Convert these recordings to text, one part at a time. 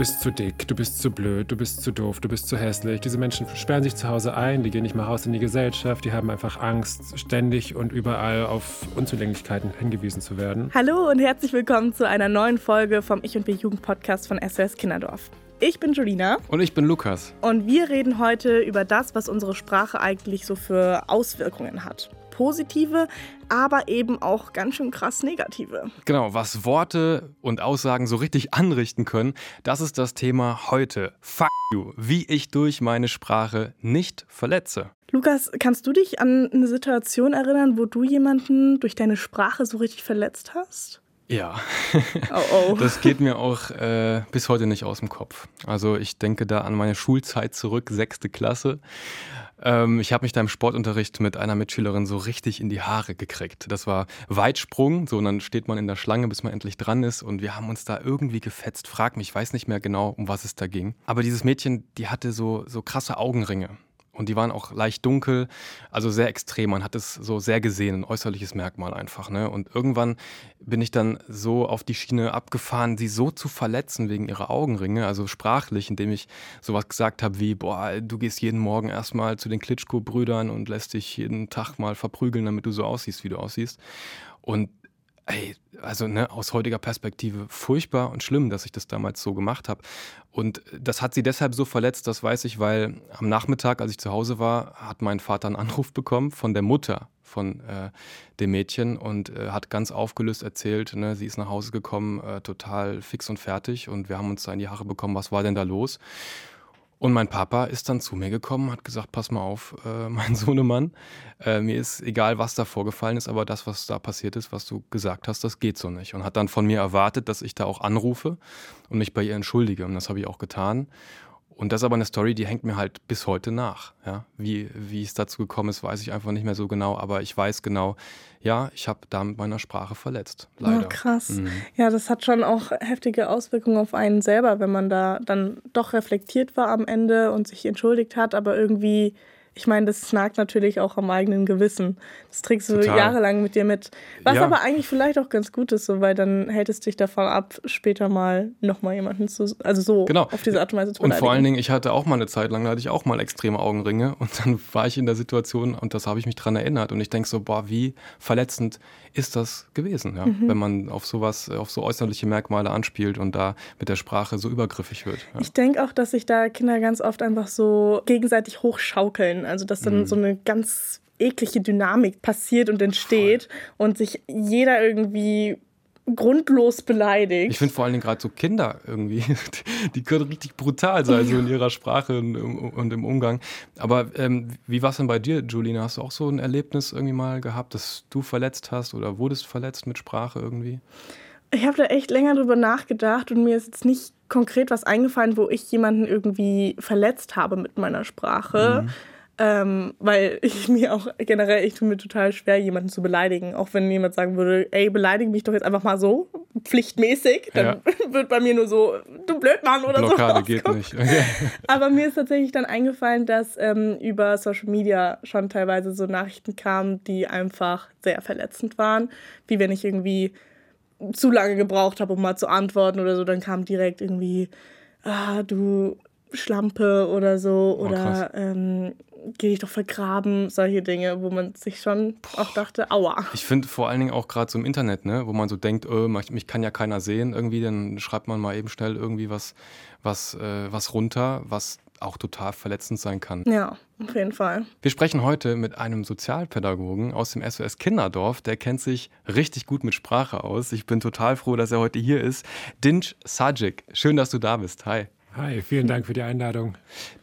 bist zu dick, du bist zu blöd, du bist zu doof, du bist zu hässlich. Diese Menschen sperren sich zu Hause ein, die gehen nicht mehr raus in die Gesellschaft, die haben einfach Angst, ständig und überall auf Unzulänglichkeiten hingewiesen zu werden. Hallo und herzlich willkommen zu einer neuen Folge vom Ich und Wir Jugend Podcast von SOS Kinderdorf. Ich bin Julina. Und ich bin Lukas. Und wir reden heute über das, was unsere Sprache eigentlich so für Auswirkungen hat positive, aber eben auch ganz schön krass negative. Genau, was Worte und Aussagen so richtig anrichten können, das ist das Thema heute. Fuck you, wie ich durch meine Sprache nicht verletze. Lukas, kannst du dich an eine Situation erinnern, wo du jemanden durch deine Sprache so richtig verletzt hast? Ja, oh oh. das geht mir auch äh, bis heute nicht aus dem Kopf. Also ich denke da an meine Schulzeit zurück, sechste Klasse. Ähm, ich habe mich da im Sportunterricht mit einer Mitschülerin so richtig in die Haare gekriegt. Das war Weitsprung, so und dann steht man in der Schlange, bis man endlich dran ist und wir haben uns da irgendwie gefetzt. Frag mich, ich weiß nicht mehr genau, um was es da ging. Aber dieses Mädchen, die hatte so, so krasse Augenringe. Und die waren auch leicht dunkel, also sehr extrem. Man hat es so sehr gesehen, ein äußerliches Merkmal einfach. Ne? Und irgendwann bin ich dann so auf die Schiene abgefahren, sie so zu verletzen wegen ihrer Augenringe, also sprachlich, indem ich sowas gesagt habe wie, boah, du gehst jeden Morgen erstmal zu den Klitschko-Brüdern und lässt dich jeden Tag mal verprügeln, damit du so aussiehst, wie du aussiehst. Und ey, also ne, aus heutiger Perspektive furchtbar und schlimm, dass ich das damals so gemacht habe. Und das hat sie deshalb so verletzt, das weiß ich, weil am Nachmittag, als ich zu Hause war, hat mein Vater einen Anruf bekommen von der Mutter von äh, dem Mädchen und äh, hat ganz aufgelöst erzählt, ne, sie ist nach Hause gekommen, äh, total fix und fertig und wir haben uns da in die Haare bekommen, was war denn da los? Und mein Papa ist dann zu mir gekommen, hat gesagt, pass mal auf, äh, mein Sohnemann, äh, mir ist egal, was da vorgefallen ist, aber das, was da passiert ist, was du gesagt hast, das geht so nicht. Und hat dann von mir erwartet, dass ich da auch anrufe und mich bei ihr entschuldige. Und das habe ich auch getan. Und das ist aber eine Story, die hängt mir halt bis heute nach. Ja? Wie, wie es dazu gekommen ist, weiß ich einfach nicht mehr so genau, aber ich weiß genau, ja, ich habe damit meiner Sprache verletzt. Leider. Oh, krass. Mhm. Ja, das hat schon auch heftige Auswirkungen auf einen selber, wenn man da dann doch reflektiert war am Ende und sich entschuldigt hat, aber irgendwie ich meine, das nagt natürlich auch am eigenen Gewissen. Das trägst du Total. jahrelang mit dir mit. Was ja. aber eigentlich vielleicht auch ganz gut ist, so, weil dann hält es dich davon ab, später mal nochmal jemanden zu, also so genau. auf diese Art und Weise zu beleidigen. Und vor allen Dingen, ich hatte auch mal eine Zeit lang, da hatte ich auch mal extreme Augenringe und dann war ich in der Situation und das habe ich mich dran erinnert und ich denke so, boah, wie verletzend ist das gewesen, ja? Mhm. wenn man auf sowas, auf so äußerliche Merkmale anspielt und da mit der Sprache so übergriffig wird. Ja. Ich denke auch, dass sich da Kinder ganz oft einfach so gegenseitig hochschaukeln. Also dass dann mhm. so eine ganz eklige Dynamik passiert und entsteht Voll. und sich jeder irgendwie grundlos beleidigt. Ich finde vor allen Dingen gerade so Kinder irgendwie, die können richtig brutal sein, so in ihrer Sprache und, und im Umgang. Aber ähm, wie war es denn bei dir, Julina? Hast du auch so ein Erlebnis irgendwie mal gehabt, dass du verletzt hast oder wurdest verletzt mit Sprache irgendwie? Ich habe da echt länger drüber nachgedacht und mir ist jetzt nicht konkret was eingefallen, wo ich jemanden irgendwie verletzt habe mit meiner Sprache. Mhm. Ähm, weil ich mir auch generell, ich tue mir total schwer, jemanden zu beleidigen. Auch wenn jemand sagen würde, ey, beleidige mich doch jetzt einfach mal so, pflichtmäßig, dann ja. wird bei mir nur so, du Blödmann oder Blockade so. Blockade geht nicht. Aber mir ist tatsächlich dann eingefallen, dass ähm, über Social Media schon teilweise so Nachrichten kamen, die einfach sehr verletzend waren. Wie wenn ich irgendwie zu lange gebraucht habe, um mal zu antworten oder so, dann kam direkt irgendwie, ah, du Schlampe oder so oh, oder ähm, gehe ich doch vergraben, solche Dinge, wo man sich schon auch dachte, aua. Ich finde vor allen Dingen auch gerade so im Internet, ne, wo man so denkt, oh, mich kann ja keiner sehen, irgendwie, dann schreibt man mal eben schnell irgendwie was, was, äh, was runter, was auch total verletzend sein kann. Ja, auf jeden Fall. Wir sprechen heute mit einem Sozialpädagogen aus dem SOS Kinderdorf, der kennt sich richtig gut mit Sprache aus. Ich bin total froh, dass er heute hier ist. Dinch Sajik, schön, dass du da bist. Hi. Hi, vielen Dank für die Einladung.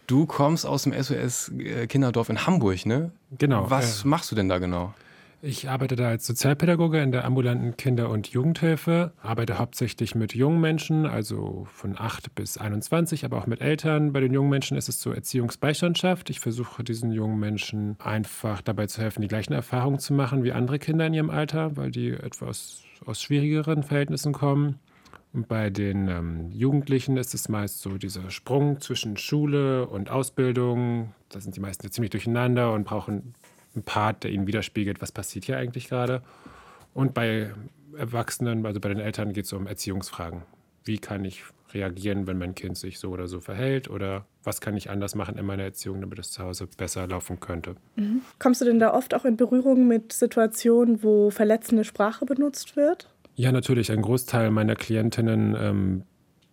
Du kommst aus dem SOS äh, Kinderdorf in Hamburg, ne? Genau. Was äh, machst du denn da genau? Ich arbeite da als Sozialpädagoge in der ambulanten Kinder- und Jugendhilfe, arbeite hauptsächlich mit jungen Menschen, also von 8 bis 21, aber auch mit Eltern. Bei den jungen Menschen ist es so Erziehungsbeistandschaft. Ich versuche diesen jungen Menschen einfach dabei zu helfen, die gleichen Erfahrungen zu machen wie andere Kinder in ihrem Alter, weil die etwas aus schwierigeren Verhältnissen kommen. Und bei den ähm, Jugendlichen ist es meist so dieser Sprung zwischen Schule und Ausbildung. Da sind die meisten ja ziemlich durcheinander und brauchen einen Part, der ihnen widerspiegelt, was passiert hier eigentlich gerade. Und bei Erwachsenen, also bei den Eltern, geht es um Erziehungsfragen. wie kann ich reagieren, wenn mein Kind sich so oder so verhält oder was kann ich anders machen in meiner Erziehung, damit es zu Hause besser laufen könnte. Mhm. Kommst du denn da oft auch in Berührung mit Situationen, wo verletzende Sprache benutzt wird? Ja, natürlich. Ein Großteil meiner Klientinnen ähm,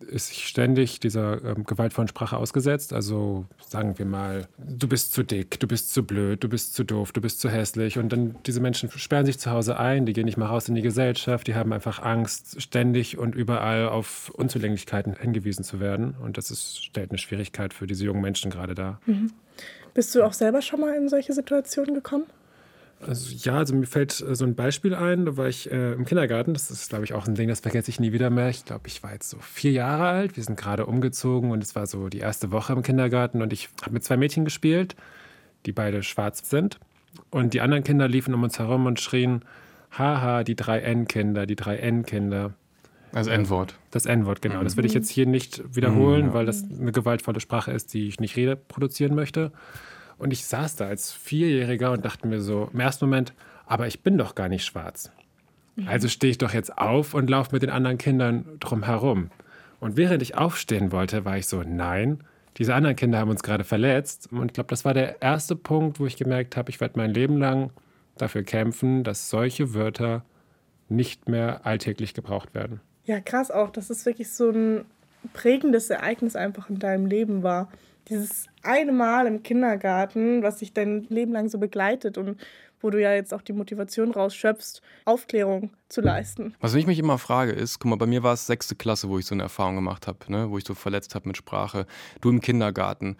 ist ständig dieser ähm, gewaltvollen Sprache ausgesetzt. Also sagen wir mal, du bist zu dick, du bist zu blöd, du bist zu doof, du bist zu hässlich. Und dann diese Menschen sperren sich zu Hause ein, die gehen nicht mal raus in die Gesellschaft, die haben einfach Angst, ständig und überall auf Unzulänglichkeiten hingewiesen zu werden. Und das ist, stellt eine Schwierigkeit für diese jungen Menschen gerade dar. Mhm. Bist du auch selber schon mal in solche Situationen gekommen? Also ja, also mir fällt äh, so ein Beispiel ein, da war ich äh, im Kindergarten, das ist glaube ich auch ein Ding, das vergesse ich nie wieder mehr. Ich glaube, ich war jetzt so vier Jahre alt, wir sind gerade umgezogen und es war so die erste Woche im Kindergarten und ich habe mit zwei Mädchen gespielt, die beide schwarz sind und die anderen Kinder liefen um uns herum und schrien, haha, die drei N-Kinder, die drei N-Kinder. Das N-Wort. Das N-Wort, genau. Das will ich jetzt hier nicht wiederholen, mhm, ja. weil das eine gewaltvolle Sprache ist, die ich nicht reproduzieren möchte. Und ich saß da als Vierjähriger und dachte mir so im ersten Moment, aber ich bin doch gar nicht schwarz. Mhm. Also stehe ich doch jetzt auf und laufe mit den anderen Kindern drum herum. Und während ich aufstehen wollte, war ich so, nein, diese anderen Kinder haben uns gerade verletzt. Und ich glaube, das war der erste Punkt, wo ich gemerkt habe, ich werde mein Leben lang dafür kämpfen, dass solche Wörter nicht mehr alltäglich gebraucht werden. Ja, krass auch, dass es wirklich so ein prägendes Ereignis einfach in deinem Leben war dieses eine Mal im Kindergarten, was dich dein Leben lang so begleitet und wo du ja jetzt auch die Motivation rausschöpfst, Aufklärung zu leisten. Was ich mich immer frage ist, guck mal, bei mir war es sechste Klasse, wo ich so eine Erfahrung gemacht habe, ne, wo ich so verletzt habe mit Sprache. Du im Kindergarten.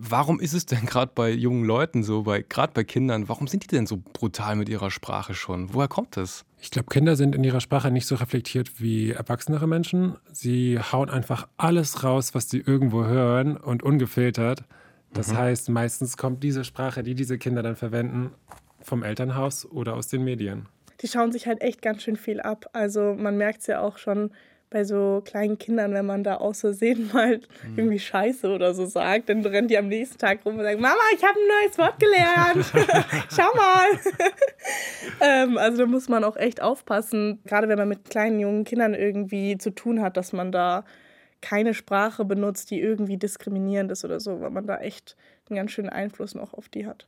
Warum ist es denn gerade bei jungen Leuten so, gerade bei Kindern, warum sind die denn so brutal mit ihrer Sprache schon? Woher kommt das? Ich glaube, Kinder sind in ihrer Sprache nicht so reflektiert wie erwachsenere Menschen. Sie hauen einfach alles raus, was sie irgendwo hören und ungefiltert. Das mhm. heißt, meistens kommt diese Sprache, die diese Kinder dann verwenden, vom Elternhaus oder aus den Medien. Die schauen sich halt echt ganz schön viel ab. Also man merkt es ja auch schon bei so kleinen Kindern, wenn man da aus Versehen mal mhm. irgendwie Scheiße oder so sagt, dann rennt die am nächsten Tag rum und sagt, Mama, ich habe ein neues Wort gelernt. Schau mal. ähm, also da muss man auch echt aufpassen, gerade wenn man mit kleinen jungen Kindern irgendwie zu tun hat, dass man da keine Sprache benutzt, die irgendwie diskriminierend ist oder so, weil man da echt einen ganz schönen Einfluss noch auf die hat.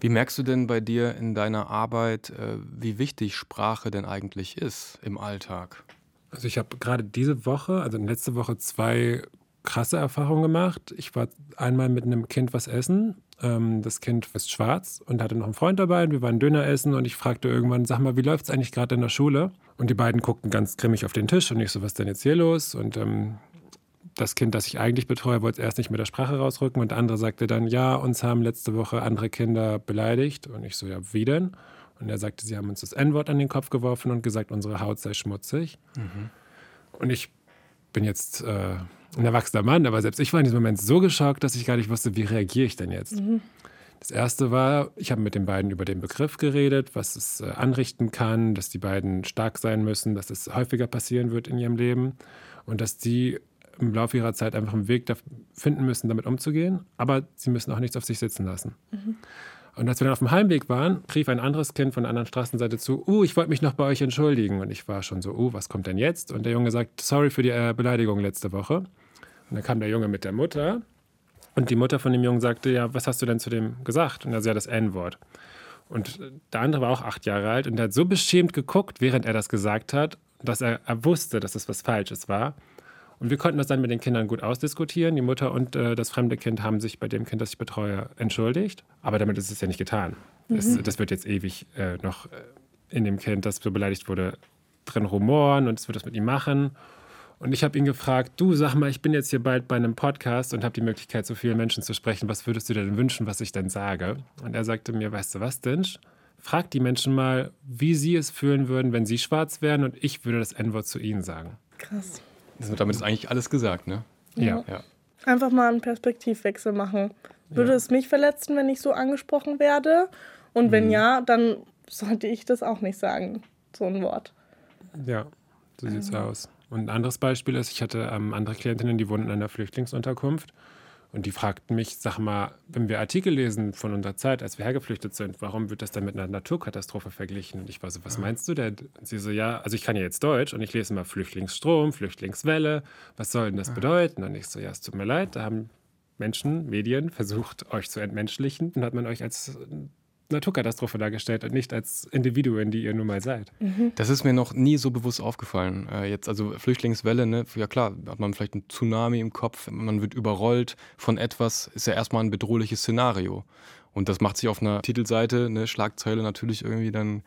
Wie merkst du denn bei dir in deiner Arbeit, äh, wie wichtig Sprache denn eigentlich ist im Alltag? Also ich habe gerade diese Woche, also letzte Woche, zwei krasse Erfahrungen gemacht. Ich war einmal mit einem Kind was essen. Ähm, das Kind ist schwarz und hatte noch einen Freund dabei und wir waren Döner essen und ich fragte irgendwann, sag mal, wie läuft es eigentlich gerade in der Schule? Und die beiden guckten ganz grimmig auf den Tisch und ich so, was ist denn jetzt hier los? Und ähm, das Kind, das ich eigentlich betreue, wollte es erst nicht mit der Sprache rausrücken und der andere sagte dann, ja, uns haben letzte Woche andere Kinder beleidigt. Und ich so, ja, wie denn? Und er sagte, sie haben uns das N-Wort an den Kopf geworfen und gesagt, unsere Haut sei schmutzig. Mhm. Und ich bin jetzt äh, ein erwachsener Mann, aber selbst ich war in diesem Moment so geschockt, dass ich gar nicht wusste, wie reagiere ich denn jetzt. Mhm. Das erste war, ich habe mit den beiden über den Begriff geredet, was es äh, anrichten kann, dass die beiden stark sein müssen, dass es häufiger passieren wird in ihrem Leben und dass die im Laufe ihrer Zeit einfach einen Weg finden müssen, damit umzugehen, aber sie müssen auch nichts auf sich sitzen lassen. Mhm. Und als wir dann auf dem Heimweg waren, rief ein anderes Kind von der anderen Straßenseite zu, uh, ich wollte mich noch bei euch entschuldigen. Und ich war schon so, uh, was kommt denn jetzt? Und der Junge sagt, sorry für die äh, Beleidigung letzte Woche. Und dann kam der Junge mit der Mutter. Und die Mutter von dem Jungen sagte, ja, was hast du denn zu dem gesagt? Und er sagte, ja, das N-Wort. Und der andere war auch acht Jahre alt und er hat so beschämt geguckt, während er das gesagt hat, dass er, er wusste, dass es was Falsches war. Und wir konnten das dann mit den Kindern gut ausdiskutieren. Die Mutter und äh, das fremde Kind haben sich bei dem Kind, das ich betreue, entschuldigt. Aber damit ist es ja nicht getan. Mhm. Das, das, wird jetzt ewig äh, noch äh, in dem Kind, das so beleidigt wurde, drin rumoren und es wird das mit ihm machen. Und ich habe ihn gefragt, du sag mal, ich bin jetzt hier bald bei einem Podcast und habe die Möglichkeit, so vielen Menschen zu sprechen. Was würdest du dir denn wünschen, was ich denn sage? Und er sagte mir, weißt du was, Dinsch? Frag die Menschen mal, wie sie es fühlen würden, wenn sie schwarz wären und ich würde das N-Wort zu ihnen sagen. Krass. Damit ist eigentlich alles gesagt, ne? Ja. ja. Einfach mal einen Perspektivwechsel machen. Würde ja. es mich verletzen, wenn ich so angesprochen werde? Und wenn mhm. ja, dann sollte ich das auch nicht sagen, so ein Wort. Ja, so sieht es mhm. aus. Und ein anderes Beispiel ist, ich hatte ähm, andere Klientinnen, die wohnen in einer Flüchtlingsunterkunft. Und die fragten mich, sag mal, wenn wir Artikel lesen von unserer Zeit, als wir hergeflüchtet sind, warum wird das dann mit einer Naturkatastrophe verglichen? Und ich war so, was meinst du denn? Und sie so, ja, also ich kann ja jetzt Deutsch und ich lese immer Flüchtlingsstrom, Flüchtlingswelle. Was soll denn das bedeuten? Und ich so, ja, es tut mir leid, da haben Menschen, Medien versucht, euch zu entmenschlichen und hat man euch als Naturkatastrophe dargestellt und nicht als Individuen, die ihr nun mal seid. Mhm. Das ist mir noch nie so bewusst aufgefallen. Äh, jetzt, also Flüchtlingswelle, ne? ja klar, hat man vielleicht einen Tsunami im Kopf, man wird überrollt von etwas, ist ja erstmal ein bedrohliches Szenario. Und das macht sich auf einer Titelseite, eine Schlagzeile natürlich irgendwie dann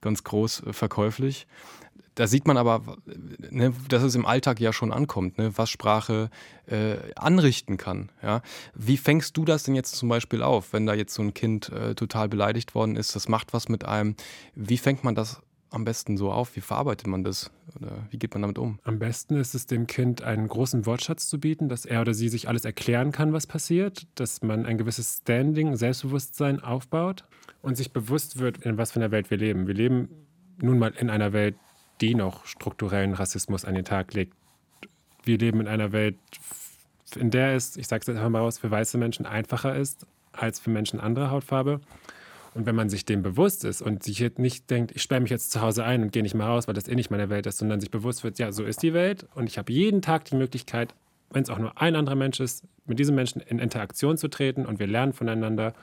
ganz groß äh, verkäuflich da sieht man aber, ne, dass es im Alltag ja schon ankommt, ne, was Sprache äh, anrichten kann. Ja? Wie fängst du das denn jetzt zum Beispiel auf, wenn da jetzt so ein Kind äh, total beleidigt worden ist, das macht was mit einem? Wie fängt man das am besten so auf? Wie verarbeitet man das? Oder wie geht man damit um? Am besten ist es dem Kind einen großen Wortschatz zu bieten, dass er oder sie sich alles erklären kann, was passiert, dass man ein gewisses Standing, Selbstbewusstsein aufbaut und sich bewusst wird, in was für einer Welt wir leben. Wir leben nun mal in einer Welt, die noch strukturellen Rassismus an den Tag legt. Wir leben in einer Welt, in der es, ich sage es jetzt einfach mal raus, für weiße Menschen einfacher ist als für Menschen anderer Hautfarbe. Und wenn man sich dem bewusst ist und sich jetzt nicht denkt, ich sperre mich jetzt zu Hause ein und gehe nicht mehr raus, weil das eh nicht meine Welt ist, sondern sich bewusst wird, ja, so ist die Welt und ich habe jeden Tag die Möglichkeit, wenn es auch nur ein anderer Mensch ist, mit diesem Menschen in Interaktion zu treten und wir lernen voneinander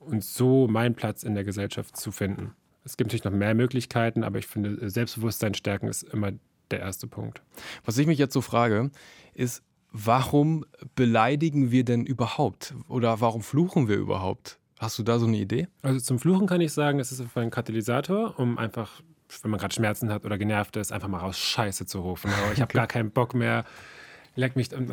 und so meinen Platz in der Gesellschaft zu finden. Es gibt natürlich noch mehr Möglichkeiten, aber ich finde, Selbstbewusstsein stärken ist immer der erste Punkt. Was ich mich jetzt so frage, ist, warum beleidigen wir denn überhaupt? Oder warum fluchen wir überhaupt? Hast du da so eine Idee? Also zum Fluchen kann ich sagen, es ist ein Katalysator, um einfach, wenn man gerade Schmerzen hat oder genervt ist, einfach mal raus Scheiße zu rufen. Aber ich habe gar keinen Bock mehr. Leck mich. so, weißt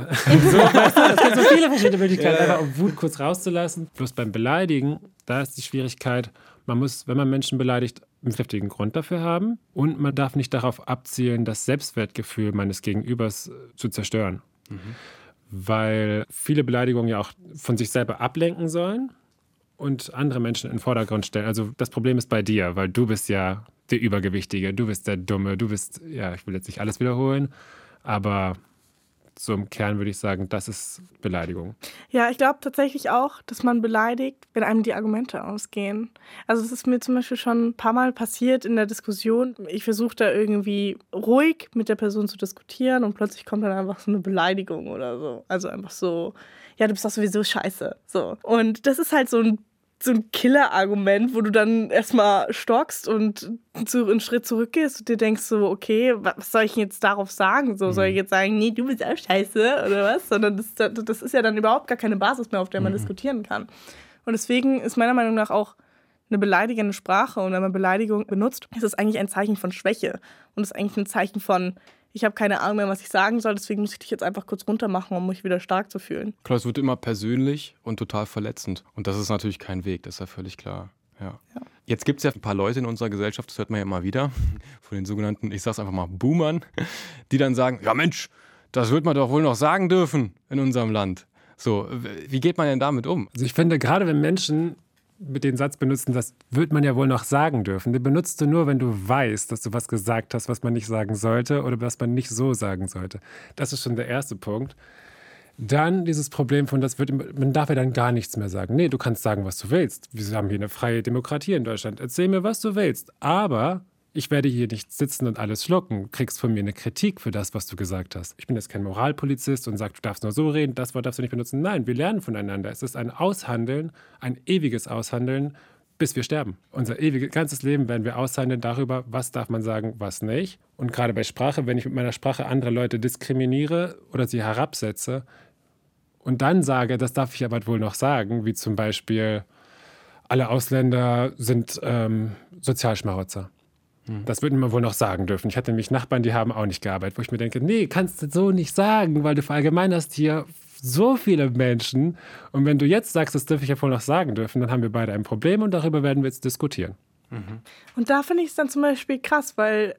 du, es gibt so viele verschiedene Möglichkeiten, ja, ja. einfach um Wut kurz rauszulassen. Bloß beim Beleidigen, da ist die Schwierigkeit, man muss, wenn man Menschen beleidigt, einen kräftigen Grund dafür haben. Und man darf nicht darauf abzielen, das Selbstwertgefühl meines Gegenübers äh, zu zerstören. Mhm. Weil viele Beleidigungen ja auch von sich selber ablenken sollen und andere Menschen in den Vordergrund stellen. Also das Problem ist bei dir, weil du bist ja der Übergewichtige, du bist der Dumme, du bist, ja, ich will jetzt nicht alles wiederholen, aber im Kern würde ich sagen, das ist Beleidigung. Ja, ich glaube tatsächlich auch, dass man beleidigt, wenn einem die Argumente ausgehen. Also es ist mir zum Beispiel schon ein paar Mal passiert in der Diskussion. Ich versuche da irgendwie ruhig mit der Person zu diskutieren und plötzlich kommt dann einfach so eine Beleidigung oder so. Also einfach so, ja, du bist doch sowieso scheiße. So. Und das ist halt so ein so ein Killer-Argument, wo du dann erstmal stockst und zu, einen Schritt zurückgehst und dir denkst so, okay, was soll ich jetzt darauf sagen? So, soll ich mhm. jetzt sagen, nee, du bist auch scheiße oder was? Sondern das, das ist ja dann überhaupt gar keine Basis mehr, auf der man mhm. diskutieren kann. Und deswegen ist meiner Meinung nach auch eine beleidigende Sprache und wenn man Beleidigung benutzt, ist es eigentlich ein Zeichen von Schwäche und ist eigentlich ein Zeichen von, ich habe keine Ahnung mehr, was ich sagen soll, deswegen muss ich dich jetzt einfach kurz runter machen, um mich wieder stark zu fühlen. Klar, es wird immer persönlich und total verletzend. Und das ist natürlich kein Weg, das ist ja völlig klar. Ja. ja. Jetzt gibt es ja ein paar Leute in unserer Gesellschaft, das hört man ja immer wieder, von den sogenannten, ich sag's einfach mal, Boomern, die dann sagen, ja Mensch, das wird man doch wohl noch sagen dürfen in unserem Land. So, wie geht man denn damit um? Also ich finde, gerade wenn Menschen mit dem Satz benutzen, das wird man ja wohl noch sagen dürfen. Den benutzt du nur, wenn du weißt, dass du was gesagt hast, was man nicht sagen sollte oder was man nicht so sagen sollte. Das ist schon der erste Punkt. Dann dieses Problem von, das wird, man darf ja dann gar nichts mehr sagen. Nee, du kannst sagen, was du willst. Wir haben hier eine freie Demokratie in Deutschland. Erzähl mir, was du willst. Aber ich werde hier nicht sitzen und alles schlucken. Du kriegst von mir eine Kritik für das, was du gesagt hast. Ich bin jetzt kein Moralpolizist und sage, du darfst nur so reden, das Wort darfst du nicht benutzen. Nein, wir lernen voneinander. Es ist ein Aushandeln, ein ewiges Aushandeln, bis wir sterben. Unser ewiges, ganzes Leben werden wir aushandeln darüber, was darf man sagen, was nicht. Und gerade bei Sprache, wenn ich mit meiner Sprache andere Leute diskriminiere oder sie herabsetze und dann sage, das darf ich aber wohl noch sagen, wie zum Beispiel, alle Ausländer sind ähm, Sozialschmarotzer hm. Das würden wir wohl noch sagen dürfen. Ich hatte nämlich Nachbarn, die haben auch nicht gearbeitet, wo ich mir denke, nee, kannst du so nicht sagen, weil du verallgemeinerst hier so viele Menschen. Und wenn du jetzt sagst, das dürfe ich ja wohl noch sagen dürfen, dann haben wir beide ein Problem und darüber werden wir jetzt diskutieren. Mhm. Und da finde ich es dann zum Beispiel krass, weil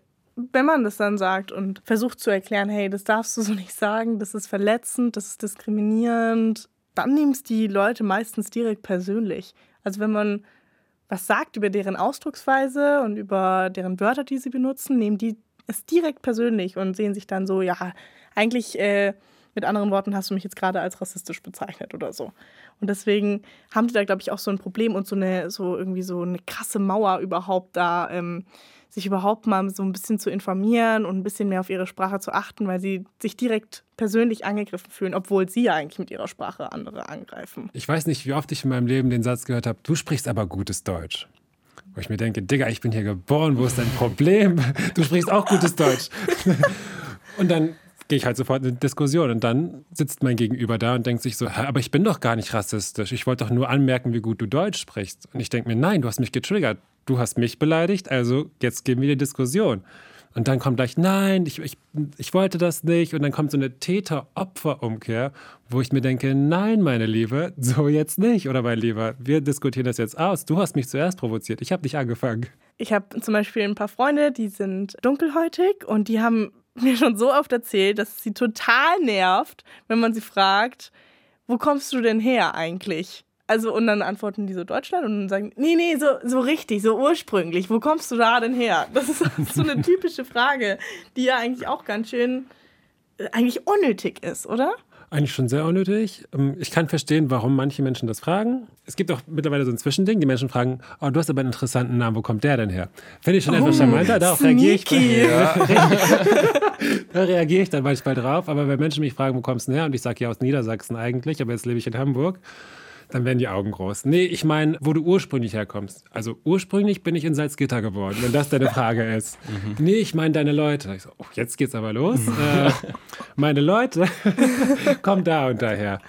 wenn man das dann sagt und versucht zu erklären, hey, das darfst du so nicht sagen, das ist verletzend, das ist diskriminierend, dann nehmen es die Leute meistens direkt persönlich. Also wenn man was sagt über deren Ausdrucksweise und über deren Wörter, die sie benutzen, nehmen die es direkt persönlich und sehen sich dann so, ja, eigentlich äh, mit anderen Worten hast du mich jetzt gerade als rassistisch bezeichnet oder so. Und deswegen haben die da, glaube ich, auch so ein Problem und so eine, so irgendwie so eine krasse Mauer überhaupt da, ähm, sich überhaupt mal so ein bisschen zu informieren und ein bisschen mehr auf ihre Sprache zu achten, weil sie sich direkt persönlich angegriffen fühlen, obwohl sie ja eigentlich mit ihrer Sprache andere angreifen. Ich weiß nicht, wie oft ich in meinem Leben den Satz gehört habe, du sprichst aber gutes Deutsch. Wo ich mir denke, Digga, ich bin hier geboren, wo ist dein Problem? Du sprichst auch gutes Deutsch. Und dann gehe ich halt sofort in eine Diskussion und dann sitzt mein Gegenüber da und denkt sich so, aber ich bin doch gar nicht rassistisch. Ich wollte doch nur anmerken, wie gut du Deutsch sprichst. Und ich denke mir, nein, du hast mich getriggert. Du hast mich beleidigt, also jetzt gehen wir die Diskussion. Und dann kommt gleich, nein, ich, ich, ich wollte das nicht. Und dann kommt so eine Täter-Opfer-Umkehr, wo ich mir denke, nein, meine Liebe, so jetzt nicht. Oder mein Lieber, wir diskutieren das jetzt aus. Du hast mich zuerst provoziert. Ich habe dich angefangen. Ich habe zum Beispiel ein paar Freunde, die sind dunkelhäutig und die haben mir schon so oft erzählt, dass es sie total nervt, wenn man sie fragt, wo kommst du denn her eigentlich? Also, und dann antworten die so Deutschland und dann sagen, nee, nee, so, so richtig, so ursprünglich. Wo kommst du da denn her? Das ist so eine typische Frage, die ja eigentlich auch ganz schön, äh, eigentlich unnötig ist, oder? Eigentlich schon sehr unnötig. Ähm, ich kann verstehen, warum manche Menschen das fragen. Es gibt auch mittlerweile so ein Zwischending. Die Menschen fragen, oh, du hast aber einen interessanten Namen, wo kommt der denn her? Finde ich schon oh, etwas charmanter. Darauf reagiere ich. Ja. da reagiere ich dann manchmal drauf. Aber wenn Menschen mich fragen, wo kommst du her? Und ich sage ja aus Niedersachsen eigentlich, aber jetzt lebe ich in Hamburg dann werden die Augen groß. Nee, ich meine, wo du ursprünglich herkommst. Also ursprünglich bin ich in Salzgitter geworden, wenn das deine Frage ist. Mhm. Nee, ich meine deine Leute. Ich so, oh, jetzt geht's aber los. äh, meine Leute kommen da und daher.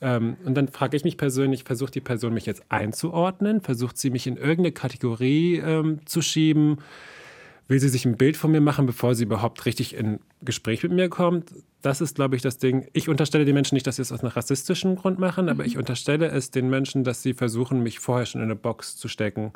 Ähm, und dann frage ich mich persönlich, versucht die Person mich jetzt einzuordnen? Versucht sie mich in irgendeine Kategorie ähm, zu schieben? Will sie sich ein Bild von mir machen, bevor sie überhaupt richtig in Gespräch mit mir kommt. Das ist, glaube ich, das Ding. Ich unterstelle den Menschen nicht, dass sie es aus einem rassistischen Grund machen, mhm. aber ich unterstelle es den Menschen, dass sie versuchen, mich vorher schon in eine Box zu stecken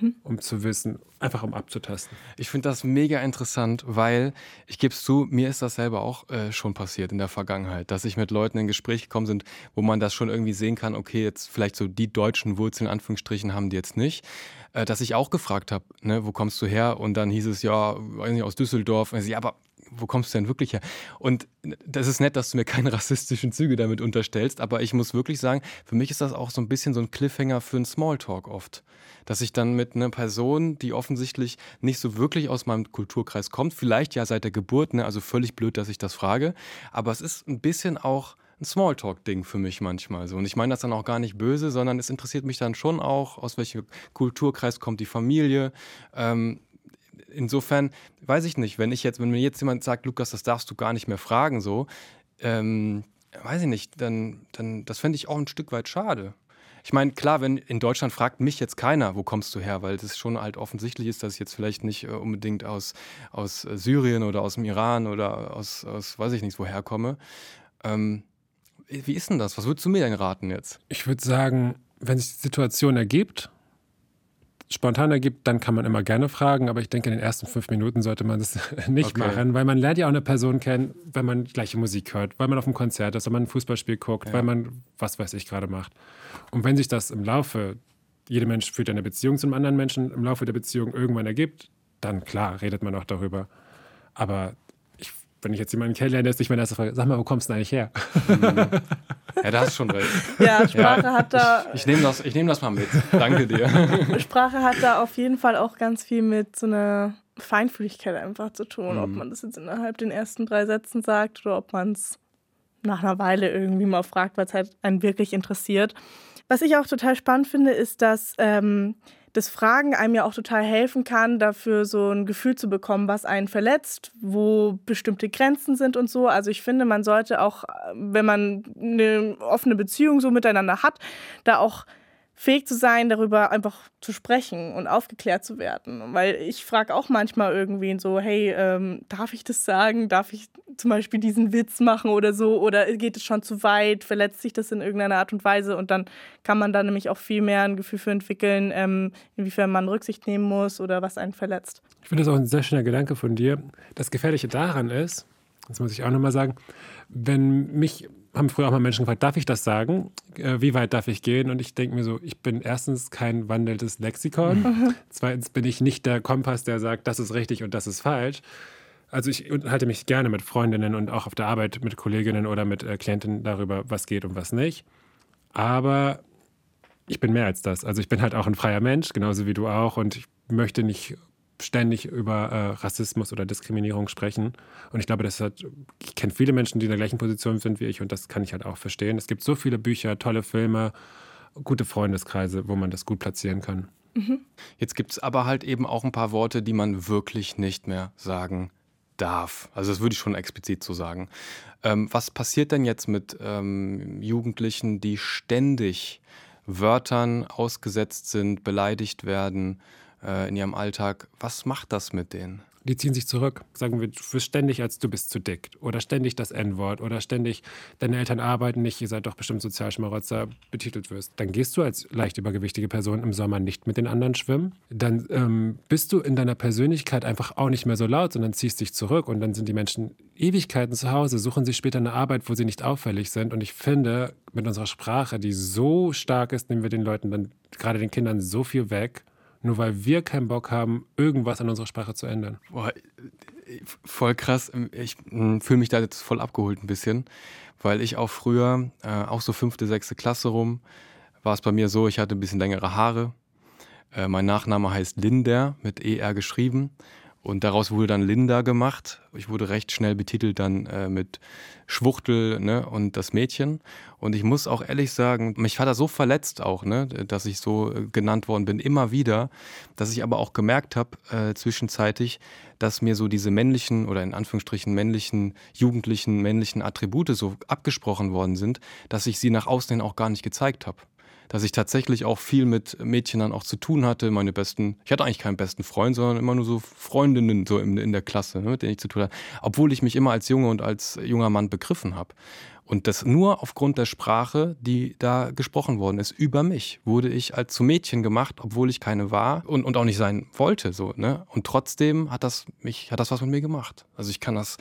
mhm. um zu wissen, einfach um abzutasten. Ich finde das mega interessant, weil ich gebe es zu, mir ist das selber auch äh, schon passiert in der Vergangenheit, dass ich mit Leuten in Gespräch gekommen bin, wo man das schon irgendwie sehen kann, okay, jetzt vielleicht so die deutschen Wurzeln, in Anführungsstrichen, haben die jetzt nicht. Äh, dass ich auch gefragt habe, ne, wo kommst du her? Und dann hieß es, ja, weiß nicht, aus Düsseldorf. Und ich ja, aber wo kommst du denn wirklich her? Und das ist nett, dass du mir keine rassistischen Züge damit unterstellst, aber ich muss wirklich sagen, für mich ist das auch so ein bisschen so ein Cliffhanger für einen Smalltalk oft. Dass ich dann mit einer Person, die offensichtlich nicht so wirklich aus meinem Kulturkreis kommt, vielleicht ja seit der Geburt, ne, also völlig blöd, dass ich das frage, aber es ist ein bisschen auch ein Smalltalk-Ding für mich manchmal so. Und ich meine das dann auch gar nicht böse, sondern es interessiert mich dann schon auch, aus welchem Kulturkreis kommt die Familie. Ähm, insofern weiß ich nicht, wenn ich jetzt, wenn mir jetzt jemand sagt, Lukas, das darfst du gar nicht mehr fragen, so, ähm, weiß ich nicht, dann, dann das fände ich auch ein Stück weit schade. Ich meine, klar, wenn in Deutschland fragt mich jetzt keiner, wo kommst du her, weil das schon halt offensichtlich ist, dass ich jetzt vielleicht nicht äh, unbedingt aus, aus äh, Syrien oder aus dem Iran oder aus, aus weiß ich nicht, woher komme. Ähm, wie ist denn das? Was würdest du mir denn raten jetzt? Ich würde sagen, wenn sich die Situation ergibt, spontan ergibt, dann kann man immer gerne fragen, aber ich denke, in den ersten fünf Minuten sollte man das nicht okay. machen, weil man lernt ja auch eine Person kennen, wenn man gleiche Musik hört, weil man auf einem Konzert ist, wenn man ein Fußballspiel guckt, ja. weil man was weiß ich gerade macht. Und wenn sich das im Laufe, jeder Mensch führt eine Beziehung zum anderen Menschen, im Laufe der Beziehung irgendwann ergibt, dann klar, redet man auch darüber. Aber wenn ich jetzt jemanden kennenlerne, ist nicht meine erste Frage, sag mal, wo kommst du denn eigentlich her? Ja, da hast schon recht. Ja, Sprache ja, hat da. Ich, ich nehme das, nehm das mal mit. Danke dir. Sprache hat da auf jeden Fall auch ganz viel mit so einer Feinfühligkeit einfach zu tun. Mhm. Ob man das jetzt innerhalb den ersten drei Sätzen sagt oder ob man es nach einer Weile irgendwie mal fragt, weil es halt einen wirklich interessiert. Was ich auch total spannend finde, ist, dass. Ähm, das Fragen einem ja auch total helfen kann, dafür so ein Gefühl zu bekommen, was einen verletzt, wo bestimmte Grenzen sind und so. Also ich finde, man sollte auch, wenn man eine offene Beziehung so miteinander hat, da auch fähig zu sein, darüber einfach zu sprechen und aufgeklärt zu werden. Weil ich frage auch manchmal irgendwen so, hey, ähm, darf ich das sagen? Darf ich zum Beispiel diesen Witz machen oder so? Oder geht es schon zu weit? Verletzt sich das in irgendeiner Art und Weise? Und dann kann man da nämlich auch viel mehr ein Gefühl für entwickeln, ähm, inwiefern man Rücksicht nehmen muss oder was einen verletzt. Ich finde das auch ein sehr schöner Gedanke von dir. Das Gefährliche daran ist, das muss ich auch nochmal sagen, wenn mich haben früher auch mal Menschen gefragt, darf ich das sagen? Äh, wie weit darf ich gehen? Und ich denke mir so, ich bin erstens kein wandelndes Lexikon. Mhm. Zweitens bin ich nicht der Kompass, der sagt, das ist richtig und das ist falsch. Also ich unterhalte mich gerne mit Freundinnen und auch auf der Arbeit mit Kolleginnen oder mit äh, Klientinnen darüber, was geht und was nicht. Aber ich bin mehr als das. Also ich bin halt auch ein freier Mensch, genauso wie du auch. Und ich möchte nicht ständig über äh, Rassismus oder Diskriminierung sprechen. Und ich glaube, das hat, ich kenne viele Menschen, die in der gleichen Position sind wie ich und das kann ich halt auch verstehen. Es gibt so viele Bücher, tolle Filme, gute Freundeskreise, wo man das gut platzieren kann. Mhm. Jetzt gibt es aber halt eben auch ein paar Worte, die man wirklich nicht mehr sagen darf. Also das würde ich schon explizit so sagen. Ähm, was passiert denn jetzt mit ähm, Jugendlichen, die ständig Wörtern ausgesetzt sind, beleidigt werden äh, in ihrem Alltag? Was macht das mit denen? die ziehen sich zurück. Sagen wir, du wirst ständig als du bist zu dick oder ständig das N-Wort oder ständig deine Eltern arbeiten nicht, ihr seid doch bestimmt Sozialschmarotzer betitelt wirst. Dann gehst du als leicht übergewichtige Person im Sommer nicht mit den anderen schwimmen. Dann ähm, bist du in deiner Persönlichkeit einfach auch nicht mehr so laut, sondern ziehst dich zurück und dann sind die Menschen Ewigkeiten zu Hause, suchen sich später eine Arbeit, wo sie nicht auffällig sind. Und ich finde, mit unserer Sprache, die so stark ist, nehmen wir den Leuten dann, gerade den Kindern, so viel weg nur weil wir keinen Bock haben, irgendwas an unserer Sprache zu ändern. Boah, voll krass. Ich hm, fühle mich da jetzt voll abgeholt ein bisschen, weil ich auch früher, äh, auch so fünfte, sechste Klasse rum, war es bei mir so, ich hatte ein bisschen längere Haare. Äh, mein Nachname heißt Linder, mit ER geschrieben. Und daraus wurde dann Linda gemacht. Ich wurde recht schnell betitelt dann äh, mit Schwuchtel ne, und das Mädchen. Und ich muss auch ehrlich sagen, mich hat er so verletzt auch, ne, dass ich so äh, genannt worden bin, immer wieder, dass ich aber auch gemerkt habe äh, zwischenzeitig, dass mir so diese männlichen oder in Anführungsstrichen männlichen, jugendlichen, männlichen Attribute so abgesprochen worden sind, dass ich sie nach außen hin auch gar nicht gezeigt habe dass ich tatsächlich auch viel mit Mädchen dann auch zu tun hatte. Meine besten, ich hatte eigentlich keinen besten Freund, sondern immer nur so Freundinnen so in, in der Klasse, ne, mit denen ich zu tun hatte. Obwohl ich mich immer als Junge und als junger Mann begriffen habe. Und das nur aufgrund der Sprache, die da gesprochen worden ist, über mich, wurde ich als zu Mädchen gemacht, obwohl ich keine war und, und auch nicht sein wollte. So, ne? Und trotzdem hat das mich, hat das was mit mir gemacht. Also ich kann das,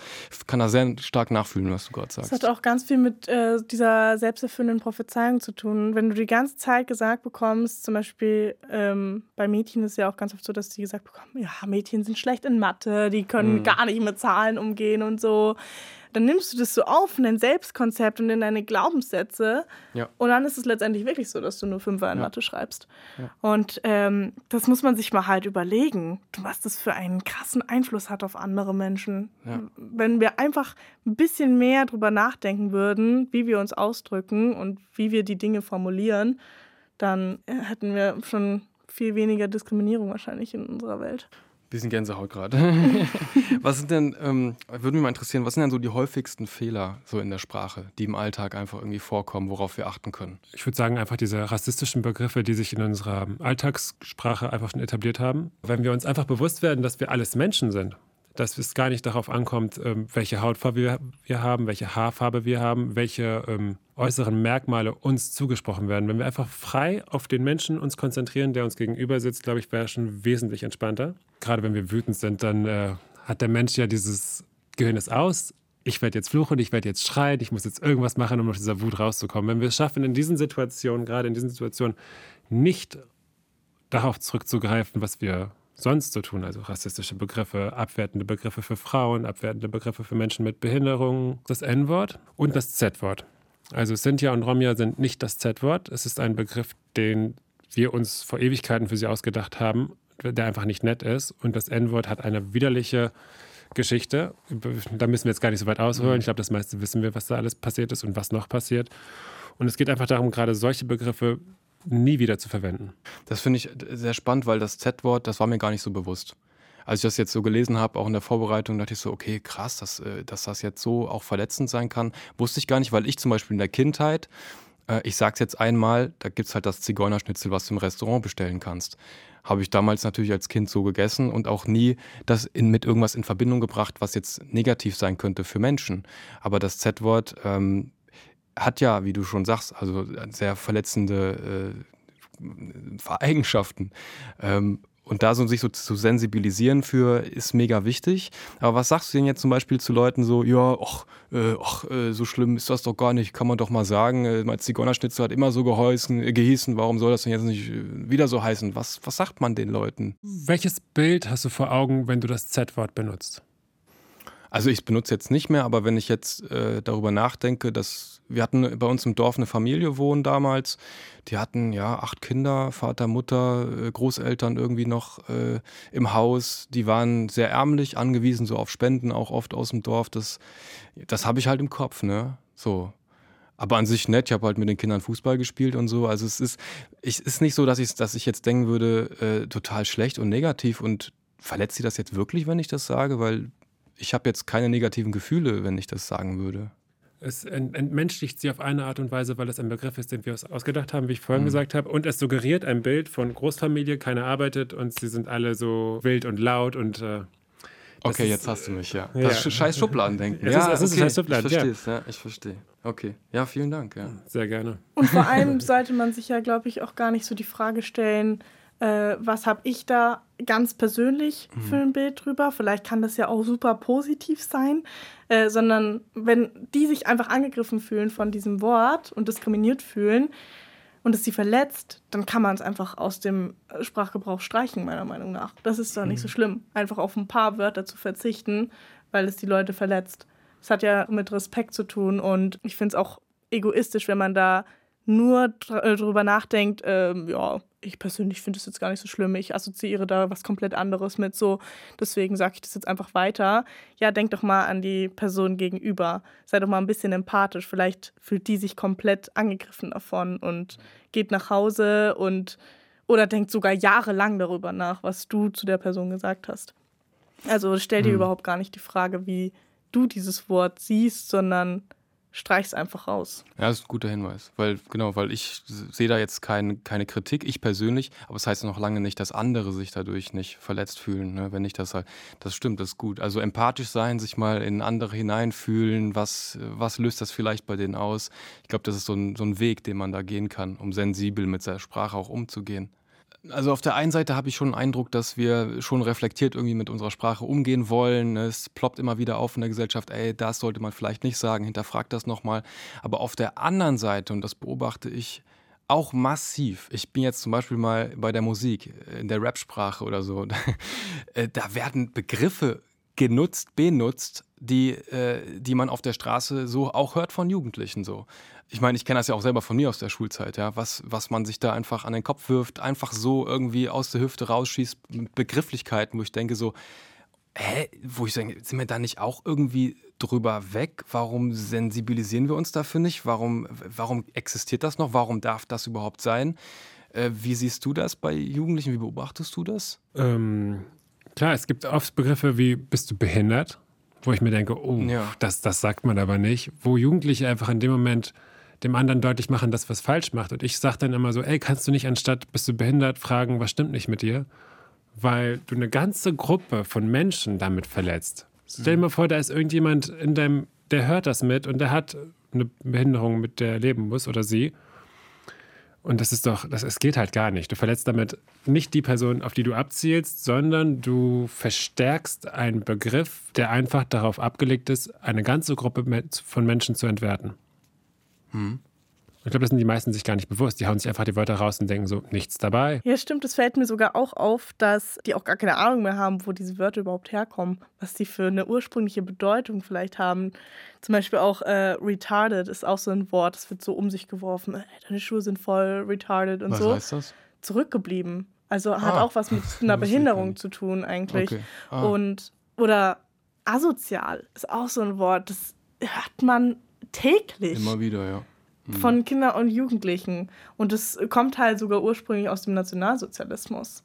kann das sehr stark nachfühlen, was du gerade sagst. Das hat auch ganz viel mit äh, dieser selbsterfüllenden Prophezeiung zu tun. Wenn du die ganze Zeit gesagt bekommst, zum Beispiel ähm, bei Mädchen ist es ja auch ganz oft so, dass die gesagt bekommen, ja, Mädchen sind schlecht in Mathe, die können mhm. gar nicht mit Zahlen umgehen und so dann nimmst du das so auf in dein Selbstkonzept und in deine Glaubenssätze. Ja. Und dann ist es letztendlich wirklich so, dass du nur Fünfer in ja. Mathe schreibst. Ja. Und ähm, das muss man sich mal halt überlegen, was das für einen krassen Einfluss hat auf andere Menschen. Wenn wir einfach ein bisschen mehr drüber nachdenken würden, wie wir uns ausdrücken und wie wir die Dinge formulieren, dann äh, hätten wir schon viel weniger Diskriminierung wahrscheinlich in unserer Welt. Bisschen Gänsehaut gerade. was sind denn, ähm, würde mich mal interessieren, was sind denn so die häufigsten Fehler so in der Sprache, die im Alltag einfach irgendwie vorkommen, worauf wir achten können? Ich würde sagen, einfach diese rassistischen Begriffe, die sich in unserer Alltagssprache einfach schon etabliert haben. Wenn wir uns einfach bewusst werden, dass wir alles Menschen sind dass es gar nicht darauf ankommt, ähm, welche Hautfarbe wir, haben, welche Haarfarbe wir haben, welche ähm, äußeren Merkmale uns zugesprochen werden. Wenn wir einfach frei auf den Menschen uns konzentrieren, der uns gegenüber sitzt, glaube ich, wäre schon wesentlich entspannter. Gerade wenn wir wütend sind, dann äh, hat der Mensch ja dieses Gehirn ist aus. Ich werde jetzt fluchen, ich werde jetzt schreien, ich muss jetzt irgendwas machen, um aus dieser Wut rauszukommen. Wenn wir es schaffen, in diesen Situationen, gerade in diesen Situationen, nicht darauf zurückzugreifen, was wir sonst zu tun, also rassistische Begriffe, abwertende Begriffe für Frauen, abwertende Begriffe für Menschen mit Behinderungen, das N-Wort und das Z-Wort. Also Sintia und Romja sind nicht das Z-Wort. Es ist ein Begriff, den wir uns vor Ewigkeiten für sie ausgedacht haben, der einfach nicht nett ist. Und das N-Wort hat eine widerliche Geschichte. Da müssen wir jetzt gar nicht so weit ausholen. Ich glaube, das meiste wissen wir, was da alles passiert ist und was noch passiert. Und es geht einfach darum, gerade solche Begriffe nie wieder zu verwenden. Das finde ich sehr spannend, weil das Z-Wort, das war mir gar nicht so bewusst. Als ich das jetzt so gelesen habe, auch in der Vorbereitung, dachte ich so, okay, krass, dass, äh, dass das jetzt so auch verletzend sein kann. Wusste ich gar nicht, weil ich zum Beispiel in der Kindheit, äh, ich sage es jetzt einmal, da gibt es halt das Zigeunerschnitzel, was du im Restaurant bestellen kannst. Habe ich damals natürlich als Kind so gegessen und auch nie das in, mit irgendwas in Verbindung gebracht, was jetzt negativ sein könnte für Menschen. Aber das Z-Wort ähm, hat ja, wie du schon sagst, also sehr verletzende äh, Eigenschaften. Ähm, und da so sich so zu sensibilisieren für ist mega wichtig. Aber was sagst du denn jetzt zum Beispiel zu Leuten so, ja, ach, äh, ach äh, so schlimm ist das doch gar nicht, kann man doch mal sagen. Äh, mein Zigeunerschnitzel hat immer so geheißen, äh, gehießen, warum soll das denn jetzt nicht äh, wieder so heißen? Was, was sagt man den Leuten? Welches Bild hast du vor Augen, wenn du das Z-Wort benutzt? Also ich benutze jetzt nicht mehr, aber wenn ich jetzt äh, darüber nachdenke, dass wir hatten bei uns im Dorf eine Familie wohnen damals, die hatten ja acht Kinder, Vater, Mutter, äh, Großeltern irgendwie noch äh, im Haus, die waren sehr ärmlich, angewiesen so auf Spenden, auch oft aus dem Dorf. Das, das habe ich halt im Kopf, ne? So. Aber an sich nett, ich habe halt mit den Kindern Fußball gespielt und so. Also es ist, ich, ist nicht so, dass ich, dass ich jetzt denken würde, äh, total schlecht und negativ und verletzt sie das jetzt wirklich, wenn ich das sage? Weil ich habe jetzt keine negativen Gefühle, wenn ich das sagen würde. Es entmenschlicht sie auf eine Art und Weise, weil es ein Begriff ist, den wir uns ausgedacht haben, wie ich vorhin mhm. gesagt habe. Und es suggeriert ein Bild von Großfamilie, keiner arbeitet und sie sind alle so wild und laut und. Äh, okay, ist, jetzt hast du mich, ja. Das ja. scheiß Schubladendenken. Es ja, ist, es okay. ist scheiß Schubladen, ich verstehe es, ja. Ich verstehe. Okay, ja, vielen Dank. Ja. Sehr gerne. Und vor allem sollte man sich ja, glaube ich, auch gar nicht so die Frage stellen, äh, was habe ich da ganz persönlich mhm. für ein Bild drüber. Vielleicht kann das ja auch super positiv sein, äh, sondern wenn die sich einfach angegriffen fühlen von diesem Wort und diskriminiert fühlen und es sie verletzt, dann kann man es einfach aus dem Sprachgebrauch streichen, meiner Meinung nach. Das ist doch mhm. nicht so mhm. schlimm, einfach auf ein paar Wörter zu verzichten, weil es die Leute verletzt. Es hat ja mit Respekt zu tun und ich finde es auch egoistisch, wenn man da nur dr äh, drüber nachdenkt, ähm, ja, ich persönlich finde es jetzt gar nicht so schlimm. Ich assoziiere da was komplett anderes mit so. Deswegen sage ich das jetzt einfach weiter. Ja, denk doch mal an die Person gegenüber. Sei doch mal ein bisschen empathisch. Vielleicht fühlt die sich komplett angegriffen davon und geht nach Hause und oder denkt sogar jahrelang darüber nach, was du zu der Person gesagt hast. Also stell dir hm. überhaupt gar nicht die Frage, wie du dieses Wort siehst, sondern streich's einfach raus. Ja, das ist ein guter Hinweis. Weil, genau, weil ich sehe da jetzt kein, keine Kritik, ich persönlich, aber es das heißt noch lange nicht, dass andere sich dadurch nicht verletzt fühlen, ne? wenn ich das halt, das stimmt, das ist gut. Also empathisch sein, sich mal in andere hineinfühlen, was, was löst das vielleicht bei denen aus? Ich glaube, das ist so ein, so ein Weg, den man da gehen kann, um sensibel mit seiner Sprache auch umzugehen also auf der einen Seite habe ich schon den Eindruck, dass wir schon reflektiert irgendwie mit unserer Sprache umgehen wollen. Es ploppt immer wieder auf in der Gesellschaft, ey, das sollte man vielleicht nicht sagen, hinterfragt das nochmal. Aber auf der anderen Seite, und das beobachte ich auch massiv, ich bin jetzt zum Beispiel mal bei der Musik, in der Rap-Sprache oder so, äh, da werden Begriffe genutzt, benutzt, die, äh, die man auf der Straße so auch hört von Jugendlichen so. Ich meine, ich kenne das ja auch selber von mir aus der Schulzeit, ja, was, was man sich da einfach an den Kopf wirft, einfach so irgendwie aus der Hüfte rausschießt, mit Begrifflichkeiten, wo ich denke so, hä, wo ich denke, sind wir da nicht auch irgendwie drüber weg? Warum sensibilisieren wir uns dafür nicht? Warum, warum existiert das noch? Warum darf das überhaupt sein? Äh, wie siehst du das bei Jugendlichen? Wie beobachtest du das? Ähm, klar, es gibt oft Begriffe wie bist du behindert, wo ich mir denke, oh, ja. das, das sagt man aber nicht. Wo Jugendliche einfach in dem Moment dem anderen deutlich machen, dass was falsch macht. Und ich sage dann immer so, ey, kannst du nicht anstatt bist du behindert fragen, was stimmt nicht mit dir? Weil du eine ganze Gruppe von Menschen damit verletzt. Stell dir mhm. mal vor, da ist irgendjemand in deinem, der hört das mit und der hat eine Behinderung, mit der er leben muss oder sie. Und das ist doch, das, es geht halt gar nicht. Du verletzt damit nicht die Person, auf die du abzielst, sondern du verstärkst einen Begriff, der einfach darauf abgelegt ist, eine ganze Gruppe von Menschen zu entwerten. Hm. Ich glaube, das sind die meisten sich gar nicht bewusst. Die hauen sich einfach die Wörter raus und denken so, nichts dabei. Ja, stimmt. Es fällt mir sogar auch auf, dass die auch gar keine Ahnung mehr haben, wo diese Wörter überhaupt herkommen. Was die für eine ursprüngliche Bedeutung vielleicht haben. Zum Beispiel auch äh, retarded ist auch so ein Wort, das wird so um sich geworfen. Äh, deine Schuhe sind voll retarded und was so. Was heißt das? Zurückgeblieben. Also ah, hat auch was mit einer Behinderung zu tun eigentlich. Okay. Ah. Und, oder asozial ist auch so ein Wort, das hört man täglich. Immer wieder, ja mhm. von Kindern und Jugendlichen. Und es kommt halt sogar ursprünglich aus dem Nationalsozialismus.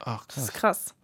Ach, krass. Das ist krass.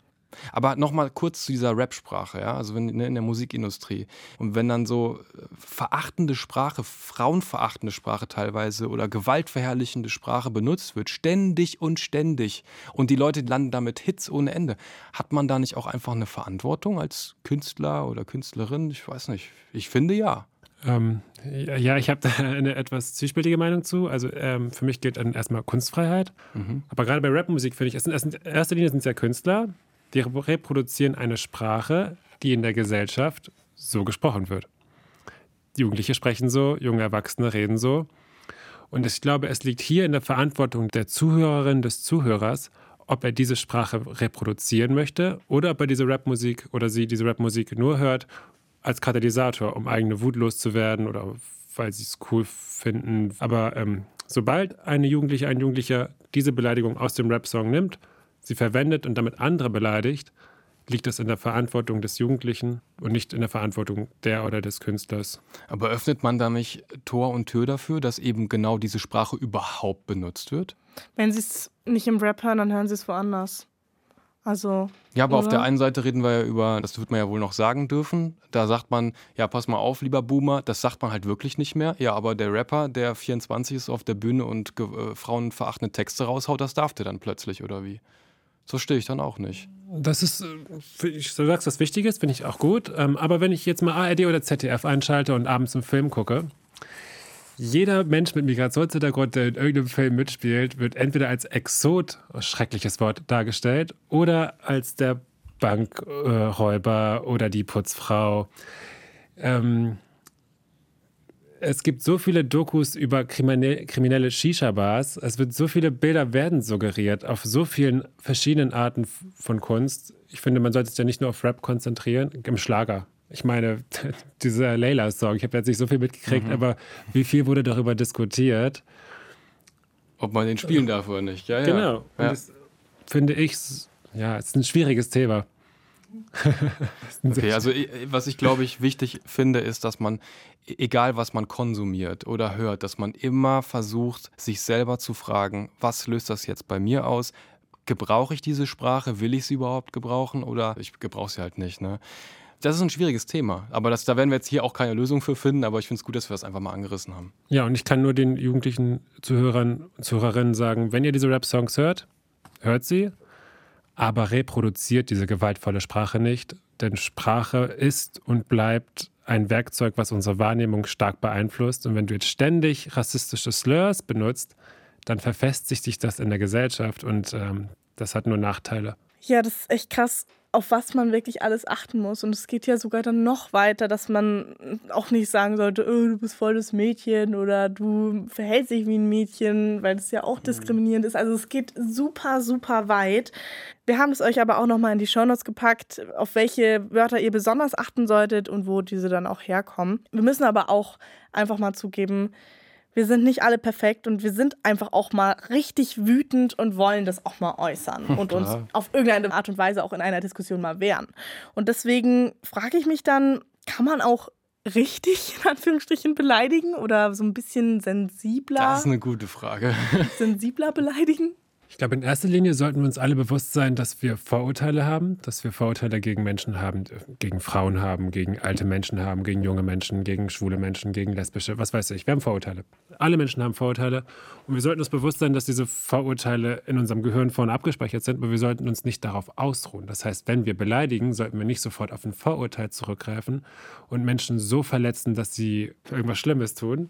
Aber nochmal kurz zu dieser Rap-Sprache, ja, also wenn, ne, in der Musikindustrie. Und wenn dann so äh, verachtende Sprache, frauenverachtende Sprache teilweise oder gewaltverherrlichende Sprache benutzt wird, ständig und ständig, und die Leute landen damit Hits ohne Ende, hat man da nicht auch einfach eine Verantwortung als Künstler oder Künstlerin? Ich weiß nicht. Ich finde ja. Ähm, ja, ich habe da eine etwas zwiespältige Meinung zu. Also ähm, für mich gilt dann erstmal Kunstfreiheit. Mhm. Aber gerade bei Rapmusik finde ich, es sind, es sind, in erster Linie sind es ja Künstler, die reproduzieren eine Sprache, die in der Gesellschaft so gesprochen wird. Jugendliche sprechen so, junge Erwachsene reden so. Und ich glaube, es liegt hier in der Verantwortung der Zuhörerin, des Zuhörers, ob er diese Sprache reproduzieren möchte oder ob er diese Rapmusik oder sie diese Rapmusik nur hört, als Katalysator, um eigene Wut loszuwerden oder weil sie es cool finden. Aber ähm, sobald eine Jugendliche, ein Jugendlicher diese Beleidigung aus dem Rap-Song nimmt, sie verwendet und damit andere beleidigt, liegt das in der Verantwortung des Jugendlichen und nicht in der Verantwortung der oder des Künstlers. Aber öffnet man da nicht Tor und Tür dafür, dass eben genau diese Sprache überhaupt benutzt wird? Wenn sie es nicht im Rap hören, dann hören sie es woanders. Also. Ja, aber oder? auf der einen Seite reden wir ja über, das wird man ja wohl noch sagen dürfen. Da sagt man, ja, pass mal auf, lieber Boomer, das sagt man halt wirklich nicht mehr. Ja, aber der Rapper, der 24 ist auf der Bühne und äh, frauenverachtende Texte raushaut, das darf der dann plötzlich, oder wie? So stehe ich dann auch nicht. Das ist, äh, du sagst, was wichtig ist, finde ich auch gut. Ähm, aber wenn ich jetzt mal ARD oder ZDF einschalte und abends einen Film gucke, jeder Mensch mit Migrationshintergrund, der in irgendeinem Film mitspielt, wird entweder als Exot, schreckliches Wort, dargestellt oder als der Bankräuber oder die Putzfrau. Ähm, es gibt so viele Dokus über kriminelle Shisha-Bars. Es wird so viele Bilder werden suggeriert auf so vielen verschiedenen Arten von Kunst. Ich finde, man sollte sich ja nicht nur auf Rap konzentrieren, im Schlager. Ich meine, dieser Layla-Song, ich habe jetzt nicht so viel mitgekriegt, mhm. aber wie viel wurde darüber diskutiert? Ob man den spielen darf oder nicht. Ja, genau. Ja. Und das finde ich, ja, es ist ein schwieriges Thema. okay, also was ich glaube ich wichtig finde, ist, dass man, e-, egal was man konsumiert oder hört, dass man immer versucht, sich selber zu fragen, was löst das jetzt bei mir aus? Gebrauche ich diese Sprache? Will ich sie überhaupt gebrauchen? Oder ich gebrauche sie halt nicht. Ne? Das ist ein schwieriges Thema. Aber das, da werden wir jetzt hier auch keine Lösung für finden. Aber ich finde es gut, dass wir das einfach mal angerissen haben. Ja, und ich kann nur den jugendlichen Zuhörern und Zuhörerinnen sagen, wenn ihr diese Rap-Songs hört, hört sie aber reproduziert diese gewaltvolle Sprache nicht, denn Sprache ist und bleibt ein Werkzeug, was unsere Wahrnehmung stark beeinflusst. Und wenn du jetzt ständig rassistische Slurs benutzt, dann verfestigt sich das in der Gesellschaft und ähm, das hat nur Nachteile. Ja, das ist echt krass auf was man wirklich alles achten muss. Und es geht ja sogar dann noch weiter, dass man auch nicht sagen sollte, oh, du bist voll das Mädchen oder du verhältst dich wie ein Mädchen, weil das ja auch mhm. diskriminierend ist. Also es geht super, super weit. Wir haben es euch aber auch nochmal in die Shownotes gepackt, auf welche Wörter ihr besonders achten solltet und wo diese dann auch herkommen. Wir müssen aber auch einfach mal zugeben, wir sind nicht alle perfekt und wir sind einfach auch mal richtig wütend und wollen das auch mal äußern und uns auf irgendeine Art und Weise auch in einer Diskussion mal wehren. Und deswegen frage ich mich dann, kann man auch richtig in Anführungsstrichen beleidigen oder so ein bisschen sensibler? Das ist eine gute Frage. Sensibler beleidigen? Ich glaube, in erster Linie sollten wir uns alle bewusst sein, dass wir Vorurteile haben, dass wir Vorurteile gegen Menschen haben, gegen Frauen haben, gegen alte Menschen haben, gegen junge Menschen, gegen schwule Menschen, gegen lesbische, was weiß ich. Wir haben Vorurteile. Alle Menschen haben Vorurteile und wir sollten uns bewusst sein, dass diese Vorurteile in unserem Gehirn vorne abgespeichert sind, aber wir sollten uns nicht darauf ausruhen. Das heißt, wenn wir beleidigen, sollten wir nicht sofort auf ein Vorurteil zurückgreifen und Menschen so verletzen, dass sie irgendwas Schlimmes tun,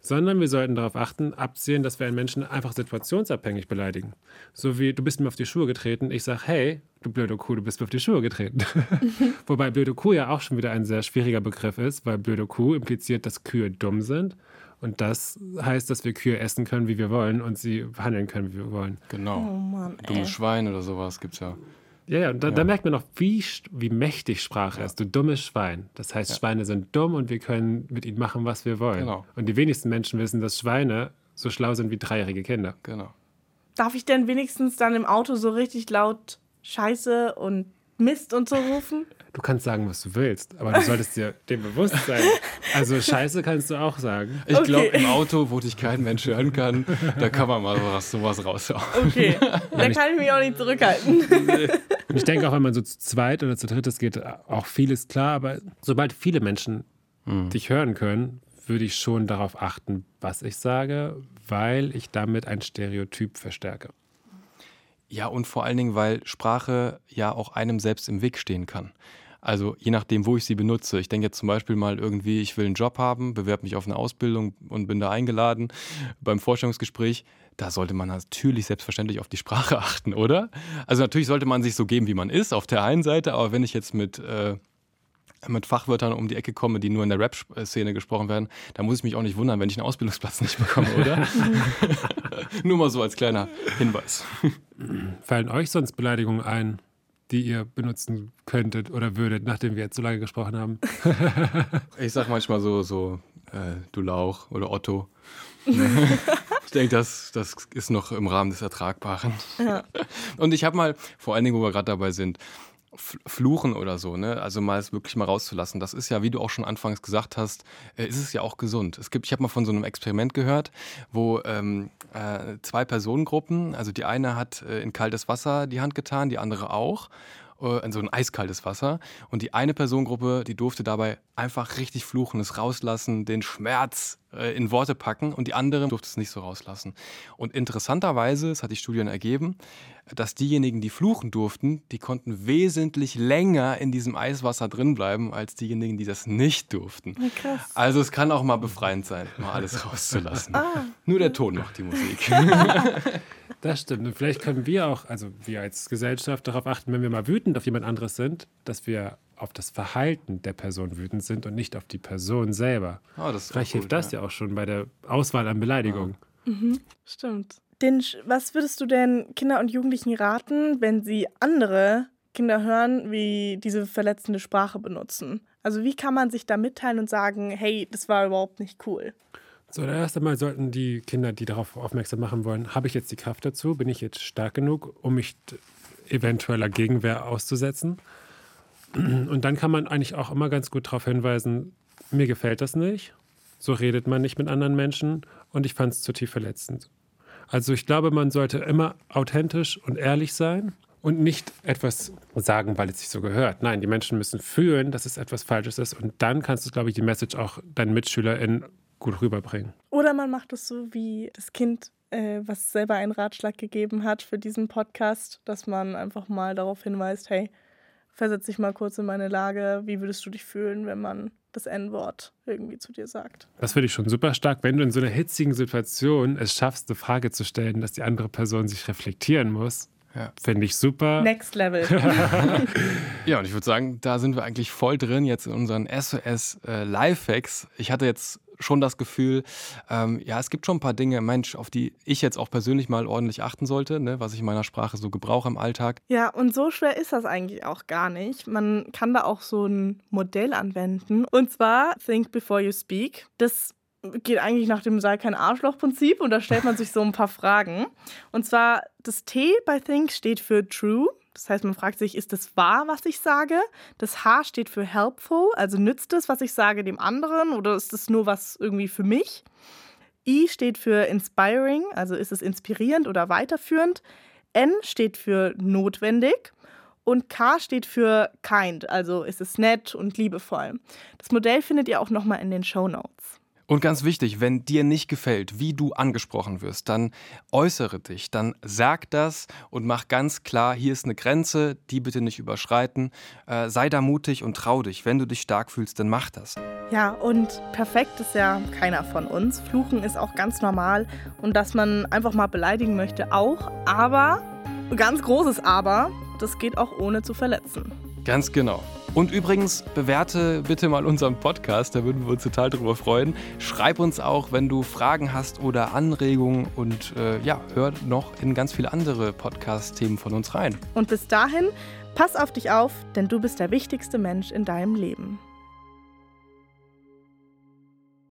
sondern wir sollten darauf achten, absehen, dass wir einen Menschen einfach situationsabhängig beleidigen. So wie du bist mir auf die Schuhe getreten, ich sage, hey, du blöde Kuh, du bist mir auf die Schuhe getreten. Wobei blöde Kuh ja auch schon wieder ein sehr schwieriger Begriff ist, weil blöde Kuh impliziert, dass Kühe dumm sind. Und das heißt, dass wir Kühe essen können, wie wir wollen und sie handeln können, wie wir wollen. Genau. Oh Mann, Dummes Schwein oder sowas gibt es ja. Ja, ja, und da, ja. da, merkt man noch, wie, wie mächtig Sprache ja. ist. Du dummes Schwein. Das heißt, ja. Schweine sind dumm und wir können mit ihnen machen, was wir wollen. Genau. Und die wenigsten Menschen wissen, dass Schweine so schlau sind wie dreijährige Kinder. Genau. Darf ich denn wenigstens dann im Auto so richtig laut Scheiße und Mist und so rufen? Du kannst sagen, was du willst, aber du solltest dir dem bewusst sein. Also Scheiße kannst du auch sagen. Ich okay. glaube, im Auto, wo dich kein Mensch hören kann, da kann man mal was, sowas raushauen. Okay, da kann ich mich auch nicht zurückhalten. Und ich denke auch, wenn man so zu zweit oder zu dritt ist, geht auch vieles klar, aber sobald viele Menschen hm. dich hören können, würde ich schon darauf achten, was ich sage, weil ich damit ein Stereotyp verstärke. Ja, und vor allen Dingen, weil Sprache ja auch einem selbst im Weg stehen kann. Also je nachdem, wo ich sie benutze. Ich denke jetzt zum Beispiel mal irgendwie, ich will einen Job haben, bewerbe mich auf eine Ausbildung und bin da eingeladen beim Vorstellungsgespräch. Da sollte man natürlich selbstverständlich auf die Sprache achten, oder? Also natürlich sollte man sich so geben, wie man ist, auf der einen Seite, aber wenn ich jetzt mit äh, mit Fachwörtern um die Ecke komme, die nur in der Rap-Szene gesprochen werden, da muss ich mich auch nicht wundern, wenn ich einen Ausbildungsplatz nicht bekomme, oder? nur mal so als kleiner Hinweis. Fallen euch sonst Beleidigungen ein, die ihr benutzen könntet oder würdet, nachdem wir jetzt so lange gesprochen haben? ich sag manchmal so, so äh, du Lauch oder Otto. ich denke, das, das ist noch im Rahmen des Ertragbaren. Ja. Und ich habe mal, vor allen Dingen, wo wir gerade dabei sind, Fluchen oder so, ne? Also mal es wirklich mal rauszulassen. Das ist ja, wie du auch schon anfangs gesagt hast, äh, ist es ja auch gesund. Es gibt, ich habe mal von so einem Experiment gehört, wo ähm, äh, zwei Personengruppen, also die eine hat äh, in kaltes Wasser die Hand getan, die andere auch äh, in so ein eiskaltes Wasser. Und die eine Personengruppe, die durfte dabei einfach richtig fluchen, es rauslassen, den Schmerz äh, in Worte packen und die andere durfte es nicht so rauslassen. Und interessanterweise, es hat die Studien ergeben, dass diejenigen, die fluchen durften, die konnten wesentlich länger in diesem Eiswasser drin bleiben, als diejenigen, die das nicht durften. krass. Also es kann auch mal befreiend sein, mal alles rauszulassen. ah. Nur der Ton macht die Musik. das stimmt. Und vielleicht können wir auch, also wir als Gesellschaft darauf achten, wenn wir mal wütend auf jemand anderes sind, dass wir auf das Verhalten der Person wütend sind und nicht auf die Person selber. Oh, Vielleicht hilft das ja. ja. auch schon bei der Auswahl an Beleidigungen. Ja. Mhm, stimmt. Den, was würdest du denn Kinder und Jugendlichen raten, wenn sie andere Kinder hören, wie diese verletzende Sprache benutzen? Also wie kann man sich da mitteilen und sagen, hey, das war überhaupt nicht cool? So, erst einmal sollten die Kinder, die darauf aufmerksam machen wollen, habe ich jetzt die Kraft dazu? Bin ich jetzt stark genug, um mich eventueller Gegenwehr auszusetzen? Und dann kann man eigentlich auch immer ganz gut darauf hinweisen, mir gefällt das nicht, so redet man nicht mit anderen Menschen und ich fand es zu tief verletzend. Also ich glaube, man sollte immer authentisch und ehrlich sein und nicht etwas sagen, weil es sich so gehört. Nein, die Menschen müssen fühlen, dass es etwas Falsches ist und dann kannst du, glaube ich, die Message auch deinen MitschülerInnen gut rüberbringen. Oder man macht es so wie das Kind, äh, was selber einen Ratschlag gegeben hat für diesen Podcast, dass man einfach mal darauf hinweist, hey, versetz dich mal kurz in meine Lage, wie würdest du dich fühlen, wenn man das N-Wort irgendwie zu dir sagt. Das finde ich schon super stark, wenn du in so einer hitzigen Situation es schaffst, eine Frage zu stellen, dass die andere Person sich reflektieren muss. Ja. Finde ich super. Next Level. ja, und ich würde sagen, da sind wir eigentlich voll drin jetzt in unseren SOS äh, Lifehacks. Ich hatte jetzt schon das Gefühl, ähm, ja, es gibt schon ein paar Dinge, Mensch, auf die ich jetzt auch persönlich mal ordentlich achten sollte, ne, was ich in meiner Sprache so gebrauche im Alltag. Ja, und so schwer ist das eigentlich auch gar nicht. Man kann da auch so ein Modell anwenden. Und zwar Think Before You Speak. Das geht eigentlich nach dem Sei kein Arschloch-Prinzip und da stellt man sich so ein paar Fragen. Und zwar, das T bei Think steht für True. Das heißt, man fragt sich, ist es wahr, was ich sage? Das H steht für helpful, also nützt es, was ich sage, dem anderen oder ist es nur was irgendwie für mich? I steht für inspiring, also ist es inspirierend oder weiterführend. N steht für notwendig und K steht für kind, also ist es nett und liebevoll. Das Modell findet ihr auch nochmal in den Show Notes. Und ganz wichtig, wenn dir nicht gefällt, wie du angesprochen wirst, dann äußere dich, dann sag das und mach ganz klar, hier ist eine Grenze, die bitte nicht überschreiten. Äh, sei da mutig und trau dich. Wenn du dich stark fühlst, dann mach das. Ja, und perfekt ist ja keiner von uns. Fluchen ist auch ganz normal und dass man einfach mal beleidigen möchte auch. Aber, ganz großes Aber, das geht auch ohne zu verletzen. Ganz genau. Und übrigens, bewerte bitte mal unseren Podcast, da würden wir uns total drüber freuen. Schreib uns auch, wenn du Fragen hast oder Anregungen und äh, ja, hör noch in ganz viele andere Podcast-Themen von uns rein. Und bis dahin, pass auf dich auf, denn du bist der wichtigste Mensch in deinem Leben.